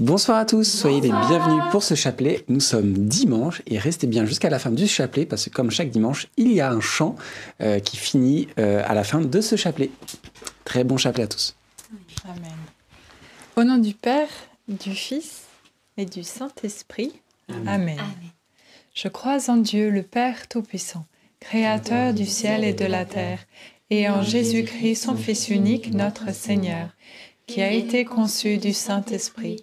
Bonsoir à tous, soyez les bienvenus pour ce chapelet. Nous sommes dimanche et restez bien jusqu'à la fin du chapelet parce que comme chaque dimanche, il y a un chant euh, qui finit euh, à la fin de ce chapelet. Très bon chapelet à tous. Amen. Au nom du Père, du Fils et du Saint-Esprit. Amen. Je crois en Dieu, le Père Tout-Puissant, Créateur du ciel et de la terre, et en Jésus-Christ, son Fils unique, notre Seigneur, qui a été conçu du Saint-Esprit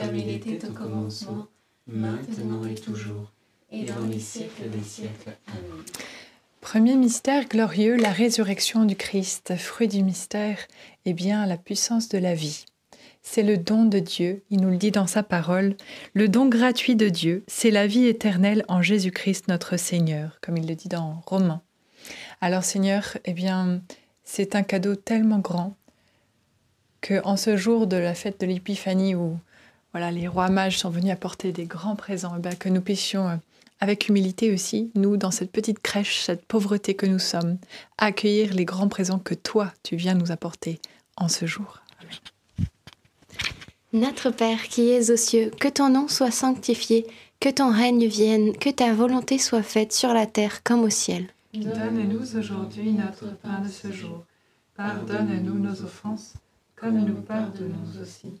comme il était au commencement, maintenant et toujours, et dans les siècles des siècles. Amen. Premier mystère glorieux, la résurrection du Christ, fruit du mystère, et bien, la puissance de la vie. C'est le don de Dieu, il nous le dit dans sa parole, le don gratuit de Dieu, c'est la vie éternelle en Jésus-Christ notre Seigneur, comme il le dit dans Romains. Alors Seigneur, eh bien, c'est un cadeau tellement grand que en ce jour de la fête de l'Épiphanie où voilà, les rois mages sont venus apporter des grands présents, eh ben, que nous puissions, euh, avec humilité aussi, nous, dans cette petite crèche, cette pauvreté que nous sommes, accueillir les grands présents que toi, tu viens nous apporter en ce jour. Notre Père qui es aux cieux, que ton nom soit sanctifié, que ton règne vienne, que ta volonté soit faite sur la terre comme au ciel. Donne-nous aujourd'hui notre pain de ce jour. Pardonne-nous nos offenses, comme nous pardonnons aussi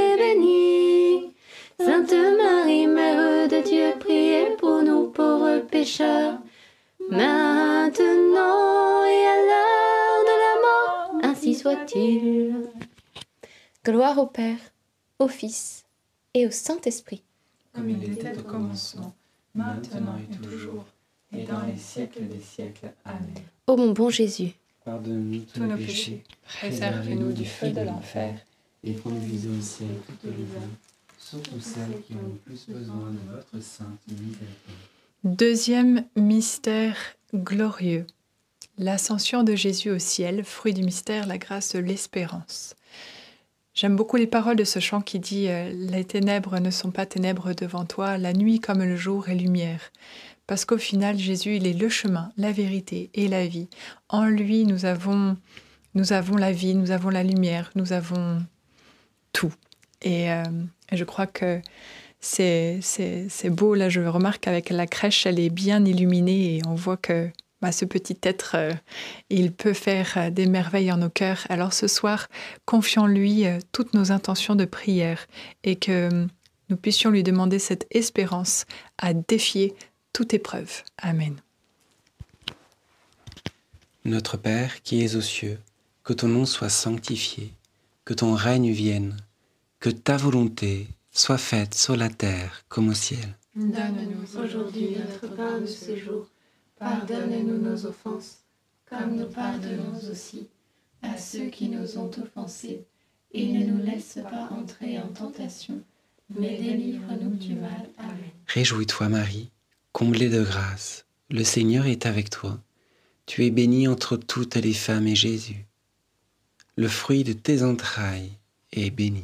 Sainte Marie, Mère de Dieu, priez pour nous pauvres pécheurs, maintenant et à l'heure de la mort, ainsi soit-il. Gloire au Père, au Fils et au Saint-Esprit. Comme il était au commencement, maintenant et toujours, et dans les siècles des siècles. Amen. Ô mon bon Jésus, Pardonne-nous tous nos péchés, préservez-nous du feu de l'enfer, et conduisez au ciel toutes les âmes, surtout celles qui ont le plus besoin de votre sainte miséricorde. Deuxième mystère glorieux. L'ascension de Jésus au ciel, fruit du mystère, la grâce l'espérance. J'aime beaucoup les paroles de ce chant qui dit euh, Les ténèbres ne sont pas ténèbres devant toi, la nuit comme le jour est lumière. Parce qu'au final, Jésus, il est le chemin, la vérité et la vie. En lui, nous avons, nous avons la vie, nous avons la lumière, nous avons tout. Et euh, je crois que c'est c'est- c'est beau. Là, je remarque avec la crèche, elle est bien illuminée et on voit que bah, ce petit être, euh, il peut faire euh, des merveilles en nos cœurs. Alors ce soir, confions-lui euh, toutes nos intentions de prière et que nous puissions lui demander cette espérance à défier toute épreuve. Amen. Notre Père qui es aux cieux, que ton nom soit sanctifié, que ton règne vienne, que ta volonté soit faite sur la terre comme au ciel. Donne-nous Aujourd'hui notre pain de ce jour. Pardonne-nous nos offenses, comme nous pardonnons aussi à ceux qui nous ont offensés. Et ne nous laisse pas entrer en tentation, mais délivre-nous du mal. Amen. Réjouis-toi Marie, comblée de grâce, le Seigneur est avec toi. Tu es bénie entre toutes les femmes et Jésus, le fruit de tes entrailles, est béni.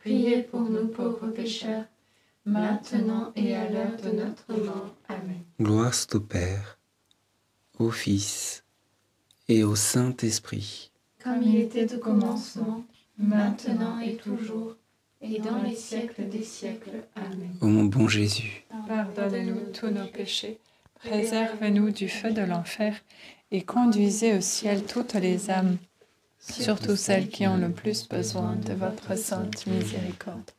priez pour nous pauvres pécheurs, maintenant et à l'heure de notre mort. Amen. Gloire soit au Père, au Fils et au Saint-Esprit. Comme il était au commencement, maintenant et toujours, et dans les siècles des siècles. Amen. Ô mon bon Jésus, Pardonnez-nous tous nos péchés, préservez-nous du feu de l'enfer et conduisez au ciel toutes les âmes, surtout celles qui ont le plus besoin de votre sainte miséricorde.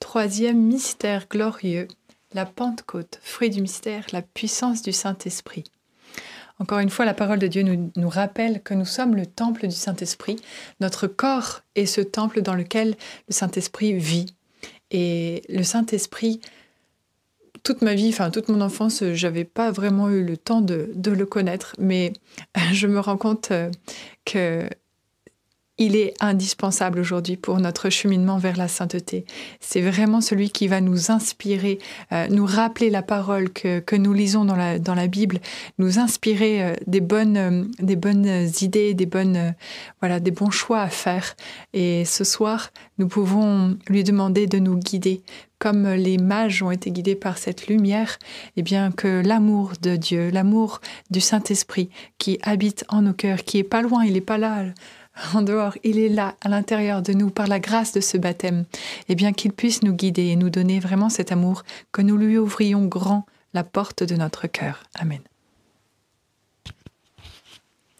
Troisième mystère glorieux, la Pentecôte, fruit du mystère, la puissance du Saint-Esprit. Encore une fois, la parole de Dieu nous, nous rappelle que nous sommes le temple du Saint-Esprit. Notre corps est ce temple dans lequel le Saint-Esprit vit. Et le Saint-Esprit, toute ma vie, enfin toute mon enfance, j'avais pas vraiment eu le temps de, de le connaître, mais je me rends compte euh, que il est indispensable aujourd'hui pour notre cheminement vers la sainteté. C'est vraiment celui qui va nous inspirer, euh, nous rappeler la parole que, que nous lisons dans la, dans la Bible, nous inspirer euh, des, bonnes, euh, des bonnes idées, des, bonnes, voilà, des bons choix à faire. Et ce soir, nous pouvons lui demander de nous guider. Comme les mages ont été guidés par cette lumière, et bien que l'amour de Dieu, l'amour du Saint-Esprit qui habite en nos cœurs, qui est pas loin, il est pas là, en dehors, il est là, à l'intérieur de nous, par la grâce de ce baptême, et bien qu'il puisse nous guider et nous donner vraiment cet amour, que nous lui ouvrions grand la porte de notre cœur. Amen.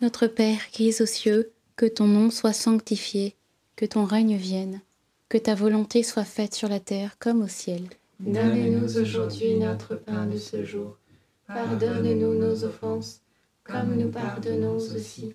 Notre Père qui es aux cieux, que ton nom soit sanctifié, que ton règne vienne, que ta volonté soit faite sur la terre comme au ciel. Donne-nous aujourd'hui notre pain de ce jour. Pardonne-nous nos offenses, comme nous pardonnons aussi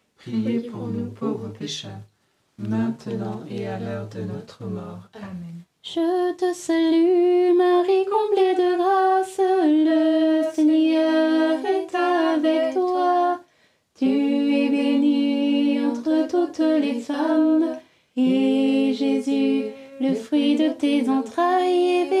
priez pour nous pauvres pécheurs, maintenant et à l'heure de notre mort. Amen. Je te salue Marie, comblée de grâce, le Seigneur est avec toi. Tu es bénie entre toutes les femmes, et Jésus, le fruit de tes entrailles, est béni.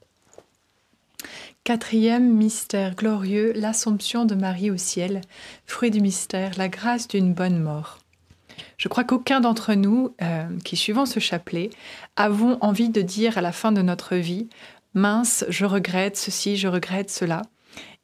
Quatrième mystère glorieux, l'Assomption de Marie au ciel. Fruit du mystère, la grâce d'une bonne mort. Je crois qu'aucun d'entre nous, euh, qui suivons ce chapelet, avons envie de dire à la fin de notre vie, mince, je regrette ceci, je regrette cela.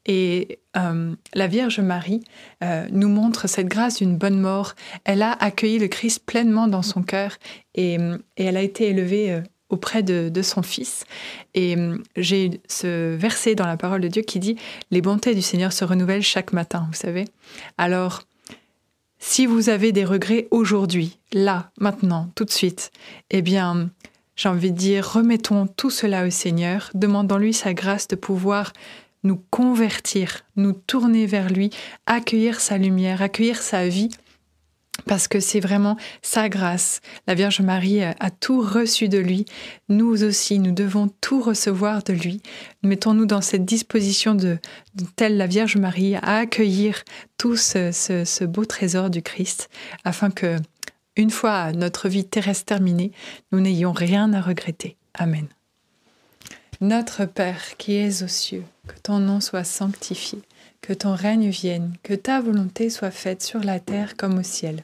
Et euh, la Vierge Marie euh, nous montre cette grâce d'une bonne mort. Elle a accueilli le Christ pleinement dans son cœur et, elle a été élevée auprès de, son Fils. Et euh, j'ai ce verset dans la parole de Dieu qui dit Les bontés du Seigneur se renouvellent chaque matin, vous savez. Alors, si vous avez des regrets aujourd'hui, là, maintenant, tout de suite, eh bien, j'ai envie de dire, remettons tout cela au Seigneur, demandons-lui sa grâce de pouvoir nous convertir, nous tourner vers lui, accueillir sa lumière, accueillir sa vie, parce que c'est vraiment sa grâce. La Vierge Marie a tout reçu de lui. Nous aussi, nous devons tout recevoir de lui. Mettons-nous dans cette disposition de, telle la Vierge Marie à accueillir tout ce, ce- ce beau trésor du Christ, afin que, une fois notre vie terrestre terminée, nous n'ayons rien à regretter. Amen. Notre Père qui es aux cieux, que ton nom soit sanctifié, que ton règne vienne, que ta volonté soit faite sur la terre comme au ciel.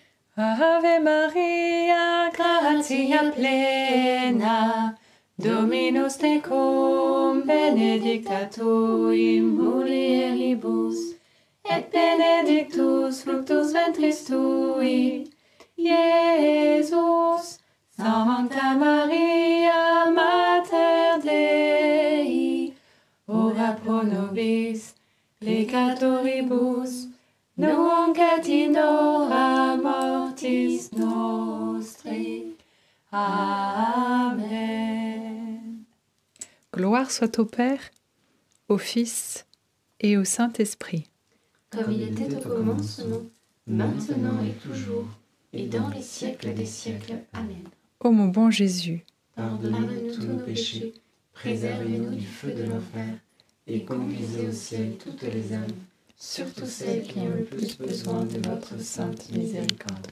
Ave Maria, gratia plena, Dominus tecum, benedicta tu in mulieribus, et benedictus fructus ventris tui, Iesus. Sancta Maria, Mater Dei, ora pro nobis peccatoribus, nunc et in hora mortis nostri. Amen. Gloire soit au Père, au Fils et au Saint-Esprit. Comme il était au commencement, maintenant et toujours, et dans les siècles des siècles. Amen. Ô mon bon Jésus, Pardonnez-nous tous nos péchés, préservez-nous du feu de l'enfer, et conduisez au ciel toutes les âmes, surtout celles qui ont le plus besoin de votre sainte miséricorde.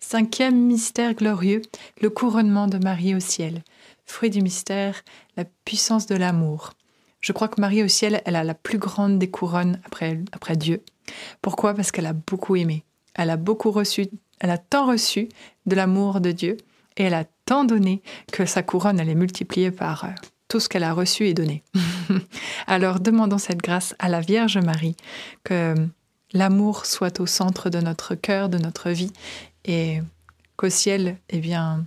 Cinquième mystère glorieux, le couronnement de Marie au ciel. Fruit du mystère, la puissance de l'amour. Je crois que Marie au ciel, elle a la plus grande des couronnes après, après Dieu. Pourquoi? Parce qu'elle a beaucoup aimé. Elle a beaucoup reçu, elle a tant reçu de l'amour de Dieu et elle a tant donné que sa couronne, elle est multipliée par euh, ce qu'elle a reçu et donné. Alors demandons cette grâce à la Vierge Marie, que l'amour soit au centre de notre cœur, de notre vie, et qu'au ciel, eh bien,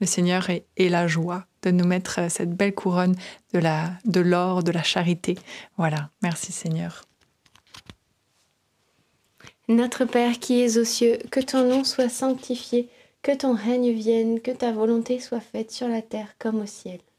le Seigneur ait, la joie de nous mettre cette belle couronne de l'or, de la charité. Voilà, merci Seigneur. Notre Père qui es aux cieux, que ton nom soit sanctifié, que ton règne vienne, que ta volonté soit faite sur la terre comme au ciel.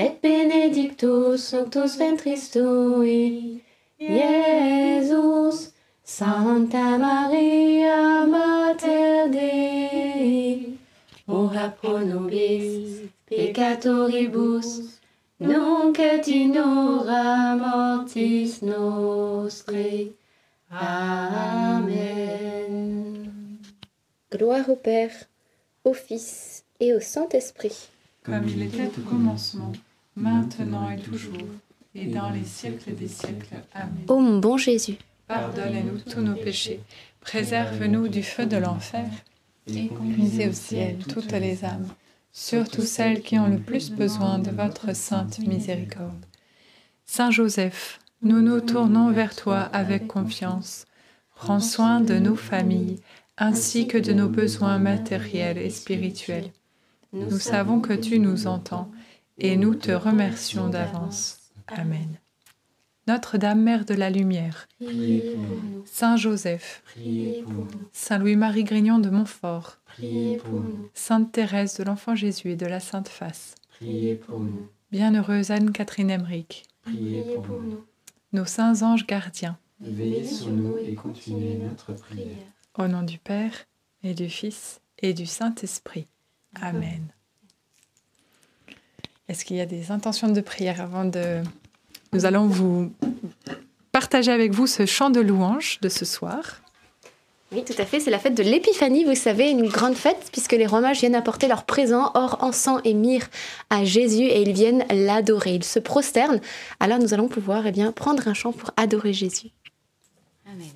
et benedictus fructus ventris tui, Iesus. Santa Maria, Mater Dei, ora pro nobis peccatoribus, nunc et in hora mortis nostre. Amen. Gloire au Père, au Fils et au Saint-Esprit. Comme il était au commencement, maintenant et toujours, et dans les siècles des siècles. Amen. Ô mon bon Jésus, Pardonne-nous tous nos péchés, préserve-nous du feu de l'enfer, et conduisez au ciel toutes les âmes, surtout celles qui ont le plus besoin de votre sainte miséricorde. Saint Joseph, nous nous tournons vers toi avec confiance. Prends soin de nos familles, ainsi que de nos besoins matériels et spirituels. Nous savons que tu nous entends, et nous te remercions d'avance. Amen. Notre-Dame, Mère de la Lumière, priez pour nous. Saint Joseph, Priez pour nous. Saint Louis-Marie Grignon de Montfort, Priez pour nous. Sainte Thérèse de l'Enfant Jésus et de la Sainte Face, Priez pour nous. Bienheureuse Anne-Catherine Emmerich, Priez pour nous. nos saints anges gardiens, Veillez sur nous et continuez notre prière. au nom du Père et du Fils et du Saint-Esprit. Amen. Est-ce qu'il y a des intentions de prière avant de... Nous allons vous partager avec vous ce chant de louange de ce soir. Oui, tout à fait. C'est la fête de l'Épiphanie, vous savez, une grande fête, puisque les rois mages viennent apporter leur présent, or, encens et myrrhe, à Jésus, et ils viennent l'adorer. Ils se prosternent. Alors nous allons pouvoir eh bien, prendre un chant pour adorer Jésus. Amen.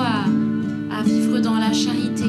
à vivre dans la charité,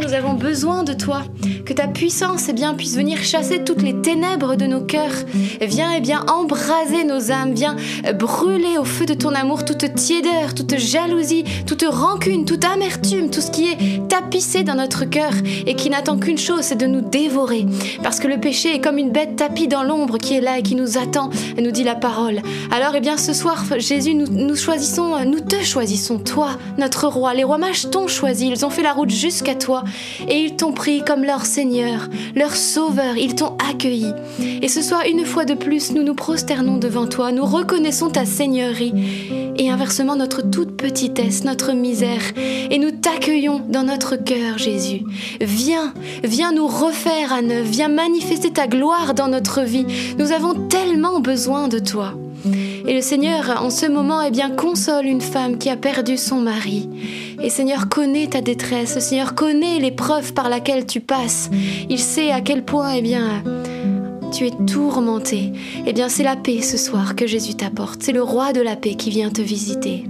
nous avons besoin de toi. Que ta puissance eh bien, puisse venir chasser toutes les ténèbres de nos cœurs. Viens eh bien, embraser nos âmes, viens brûler au feu de ton amour toute tiédeur, toute jalousie, toute rancune, toute amertume, tout ce qui est tapissé dans notre cœur et qui n'attend qu'une chose, c'est de nous dévorer. Parce que le péché est comme une bête tapie dans l'ombre qui est là et qui nous attend, et nous dit la parole. Alors, eh bien, ce soir, Jésus, nous, nous choisissons, nous te choisissons, toi, notre roi. Les rois mages t'ont choisi, ils ont fait la route jusqu'à toi et ils t'ont pris comme leur Seigneur, leur Sauveur, ils t'ont accueilli. Et ce soir, une fois de plus, nous nous prosternons devant toi, nous reconnaissons ta Seigneurie et inversement notre toute petitesse, notre misère, et nous t'accueillons dans notre cœur, Jésus. Viens, viens nous refaire à neuf, viens manifester ta gloire dans notre vie. Nous avons tellement besoin de toi. Et le Seigneur, en ce moment, eh bien, console une femme qui a perdu son mari. Et Seigneur connaît ta détresse, le Seigneur connaît l'épreuve par laquelle tu passes. Il sait à quel point, eh bien, tu es tourmenté. Eh bien, c'est la paix ce soir que Jésus t'apporte. C'est le roi de la paix qui vient te visiter.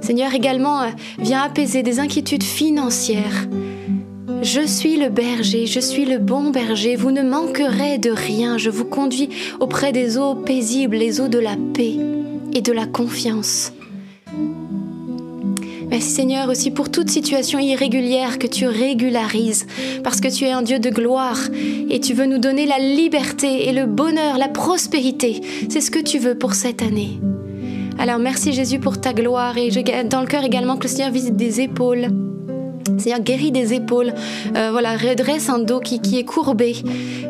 Seigneur, également, viens apaiser des inquiétudes financières. Je suis le berger, je suis le bon berger, vous ne manquerez de rien, je vous conduis auprès des eaux paisibles, les eaux de la paix et de la confiance. Merci Seigneur aussi pour toute situation irrégulière que tu régularises, parce que tu es un Dieu de gloire et tu veux nous donner la liberté et le bonheur, la prospérité. C'est ce que tu veux pour cette année. Alors merci Jésus pour ta gloire et dans le cœur également que le Seigneur visite des épaules Seigneur, guéris des épaules, euh, voilà, redresse un dos qui, qui est courbé.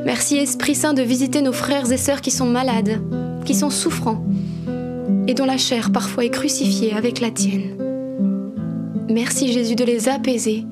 Merci Esprit Saint de visiter nos frères et sœurs qui sont malades, qui sont souffrants et dont la chair parfois est crucifiée avec la tienne. Merci Jésus de les apaiser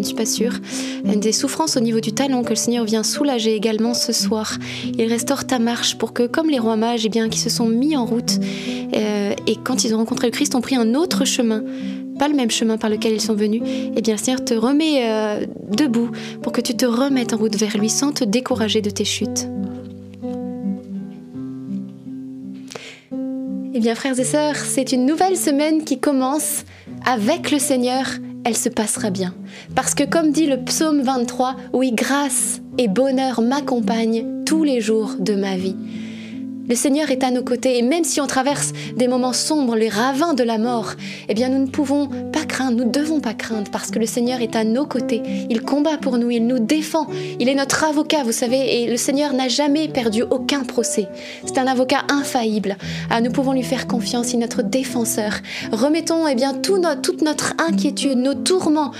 je ne suis pas sûre, des souffrances au niveau du talon que le Seigneur vient soulager également ce soir. Il restaure ta marche pour que, comme les rois mages, eh bien, qui se sont mis en route euh, et quand ils ont rencontré le Christ, ont pris un autre chemin pas le même chemin par lequel ils sont venus, eh bien le Seigneur te remet euh, debout pour que tu te remettes en route vers lui sans te décourager de tes chutes. Eh bien frères et sœurs, c'est une nouvelle semaine qui commence avec le Seigneur, elle se passera bien. Parce que comme dit le psaume 23, oui, grâce et bonheur m'accompagnent tous les jours de ma vie. Le Seigneur est à nos côtés et même si on traverse des moments sombres, les ravins de la mort, eh bien nous ne pouvons pas craindre, nous ne devons pas craindre parce que le Seigneur est à nos côtés. Il combat pour nous, il nous défend, il est notre avocat, vous savez, et le Seigneur n'a jamais perdu aucun procès. C'est un avocat infaillible. Ah, nous pouvons lui faire confiance, il est notre défenseur. Remettons eh bien tout toute notre inquiétude, nos tourments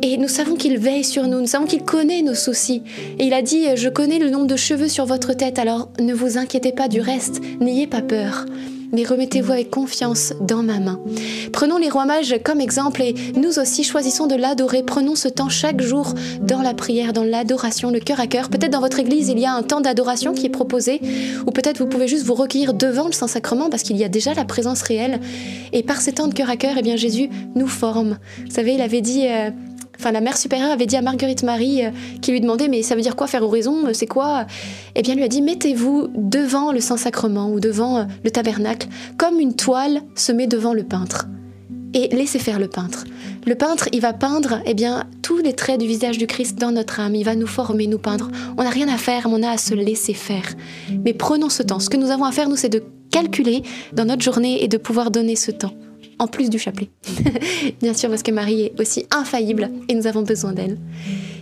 et nous savons qu'il veille sur nous, nous savons qu'il connaît nos soucis. Et il a dit, je connais le nombre de cheveux sur votre tête, alors ne vous inquiétez pas du reste n'ayez pas peur mais remettez-vous avec confiance dans ma main. Prenons les rois mages comme exemple et nous aussi choisissons de l'adorer. Prenons ce temps chaque jour dans la prière, dans l'adoration, le cœur à cœur. Peut-être dans votre église, il y a un temps d'adoration qui est proposé, ou peut-être vous pouvez juste vous recueillir devant le Saint-Sacrement parce qu'il y a déjà la présence réelle. Et par ces temps de cœur à cœur, eh bien Jésus nous forme. Vous savez, il avait dit... Euh, Enfin, la mère supérieure avait dit à Marguerite Marie, euh, qui lui demandait Mais ça veut dire quoi faire oraison euh, C'est quoi Eh bien, lui a dit Mettez-vous devant le Saint-Sacrement ou devant euh, le tabernacle, comme une toile se met devant le peintre. Et laissez faire le peintre. Le peintre, il va peindre eh bien, tous les traits du visage du Christ dans notre âme. Il va nous former, nous peindre. On n'a rien à faire, on a à se laisser faire. Mais prenons ce temps. Ce que nous avons à faire, nous, c'est de calculer dans notre journée et de pouvoir donner ce temps en plus du chapelet. Bien sûr, parce que Marie est aussi infaillible et nous avons besoin d'elle.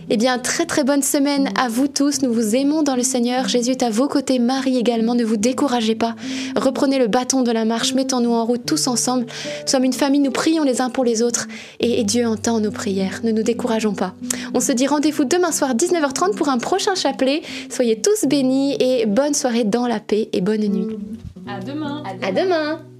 Eh bien, très très bonne semaine à vous tous. Nous vous aimons dans le Seigneur. Jésus est à vos côtés, Marie également. Ne vous découragez pas. Reprenez le bâton de la marche. Mettons-nous en route tous ensemble. Nous sommes une famille, nous prions les uns pour les autres et, Dieu entend nos prières. Ne nous décourageons pas. On se dit rendez-vous demain soir 19h30 pour un prochain chapelet. Soyez tous bénis et bonne soirée dans la paix et bonne nuit. À demain. À demain.